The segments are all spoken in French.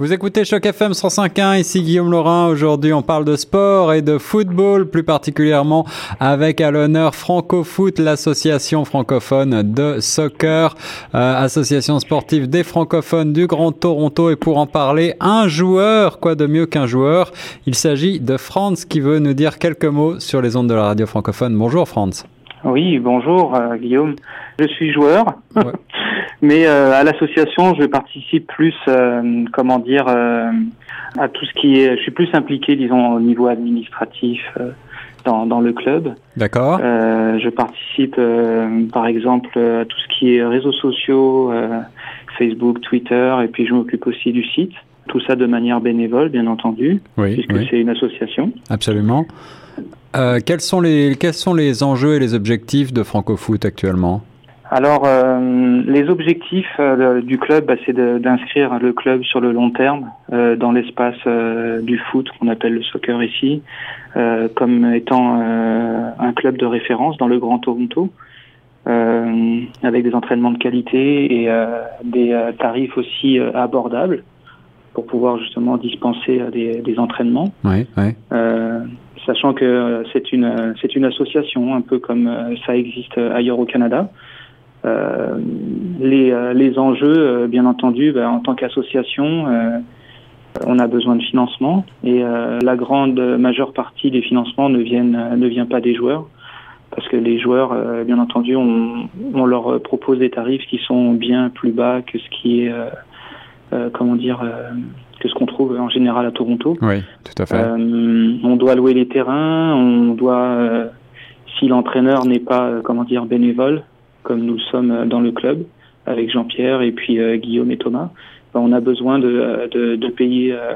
Vous écoutez Choc FM 105.1, ici Guillaume Laurin. Aujourd'hui, on parle de sport et de football, plus particulièrement avec à l'honneur Francofoot, l'association francophone de soccer, euh, association sportive des francophones du Grand Toronto. Et pour en parler, un joueur, quoi de mieux qu'un joueur? Il s'agit de Franz qui veut nous dire quelques mots sur les ondes de la radio francophone. Bonjour Franz. Oui, bonjour euh, Guillaume. Je suis joueur. Ouais. Mais euh, à l'association, je participe plus, euh, comment dire, euh, à tout ce qui est. Je suis plus impliqué, disons, au niveau administratif dans, dans le club. D'accord. je participe, par exemple, à tout ce qui est réseaux sociaux, Facebook, Twitter, et puis je m'occupe aussi du site. Tout ça de manière bénévole, bien entendu, oui, puisque c'est une association. Absolument. quels sont les quels sont les enjeux et les objectifs de Francofoot actuellement? Alors, euh, les objectifs euh, du club, bah, c'est d'inscrire le club sur le long terme euh, dans l'espace du foot qu'on appelle le soccer ici, comme étant un club de référence dans le Grand Toronto, avec des entraînements de qualité et des tarifs aussi abordables pour pouvoir justement dispenser des, des entraînements. Oui, oui. sachant que c'est une c'est une association, un peu comme ça existe ailleurs au Canada. Euh, les, euh, les enjeux, euh, bien entendu, ben, en tant qu'association, on a besoin de financement et la grande majeure partie des financements ne viennent ne vient pas des joueurs parce que les joueurs, bien entendu, on, on, leur propose des tarifs qui sont bien plus bas que ce qui est, comment dire, que ce qu'on trouve en général à Toronto. Oui, tout à fait. on doit louer les terrains, on doit, si l'entraîneur n'est pas, comment dire, bénévole, comme nous sommes dans le club avec Jean-Pierre et puis euh, Guillaume et Thomas, ben, on a besoin de, euh, de, de payer euh,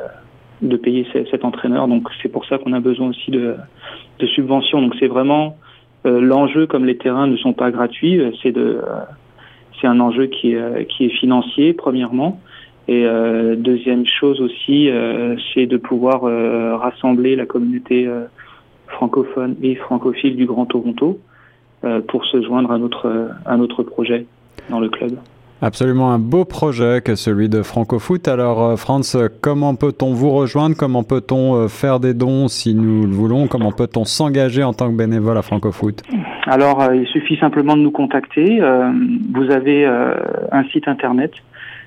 de payer cet entraîneur. Donc c'est pour ça qu'on a besoin aussi de, de subventions. Donc c'est vraiment l'enjeu, comme les terrains ne sont pas gratuits, c'est de c'est un enjeu qui est, qui est financier premièrement. Et deuxième chose aussi, c'est de pouvoir rassembler la communauté francophone et francophile du Grand Toronto euh, pour se joindre à notre, à notre projet dans le club. Absolument un beau projet que celui de Francofoot. Alors euh, Franz, comment peut-on vous rejoindre? Comment peut-on euh, faire des dons si nous le voulons? Comment peut-on s'engager en tant que bénévole à Francofoot? Alors il suffit simplement de nous contacter. vous avez un site internet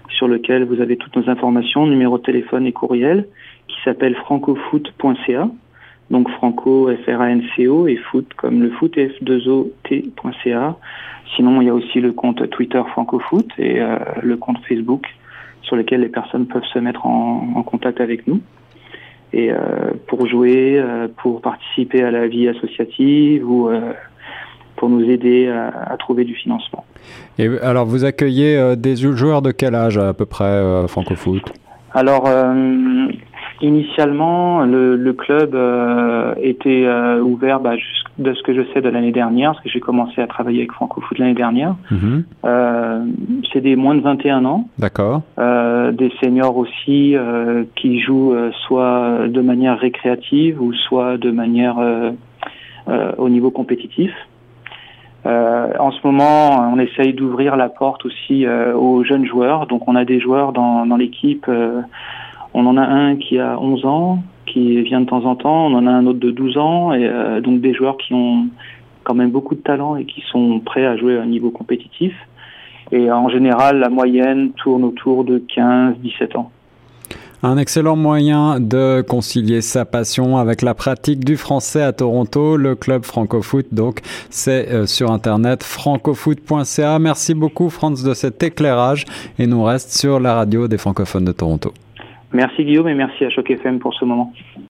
sur lequel vous avez toutes nos informations, numéro de téléphone et courriel, qui s'appelle francofoot.ca donc Franco, F-R-A-N-C-O, et foot comme le foot, F2OT.ca. Sinon, il y a aussi le compte Twitter FrancoFoot et euh, le compte Facebook sur lequel les personnes peuvent se mettre en, contact avec nous. Et euh, pour jouer, euh, pour participer à la vie associative ou pour nous aider à, trouver du financement. Et alors, vous accueillez des joueurs de quel âge à peu près, FrancoFoot Alors, Initialement, le, le club euh, était euh, ouvert bah, de ce que je sais de l'année dernière, parce que j'ai commencé à travailler avec Francofoot l'année dernière. Mhm. Euh, c'est des moins de 21 ans. D'accord. Des seniors aussi qui jouent soit de manière récréative ou soit de manière au niveau compétitif. en ce moment, on essaye d'ouvrir la porte aussi aux jeunes joueurs. Donc, on a des joueurs dans, dans l'équipe on en a un qui a 11 ans, qui vient de temps en temps, on en a un autre de 12 ans, et euh, donc des joueurs qui ont quand même beaucoup de talent et qui sont prêts à jouer à un niveau compétitif. Et en général, la moyenne tourne autour de 15-17 ans. Un excellent moyen de concilier sa passion avec la pratique du français à Toronto, le club Francofoot. Donc, c'est euh, sur internet francofoot.ca. Merci beaucoup, Franz, de cet éclairage et nous reste sur la radio des francophones de Toronto. Merci Guillaume et merci à Choc FM pour ce moment.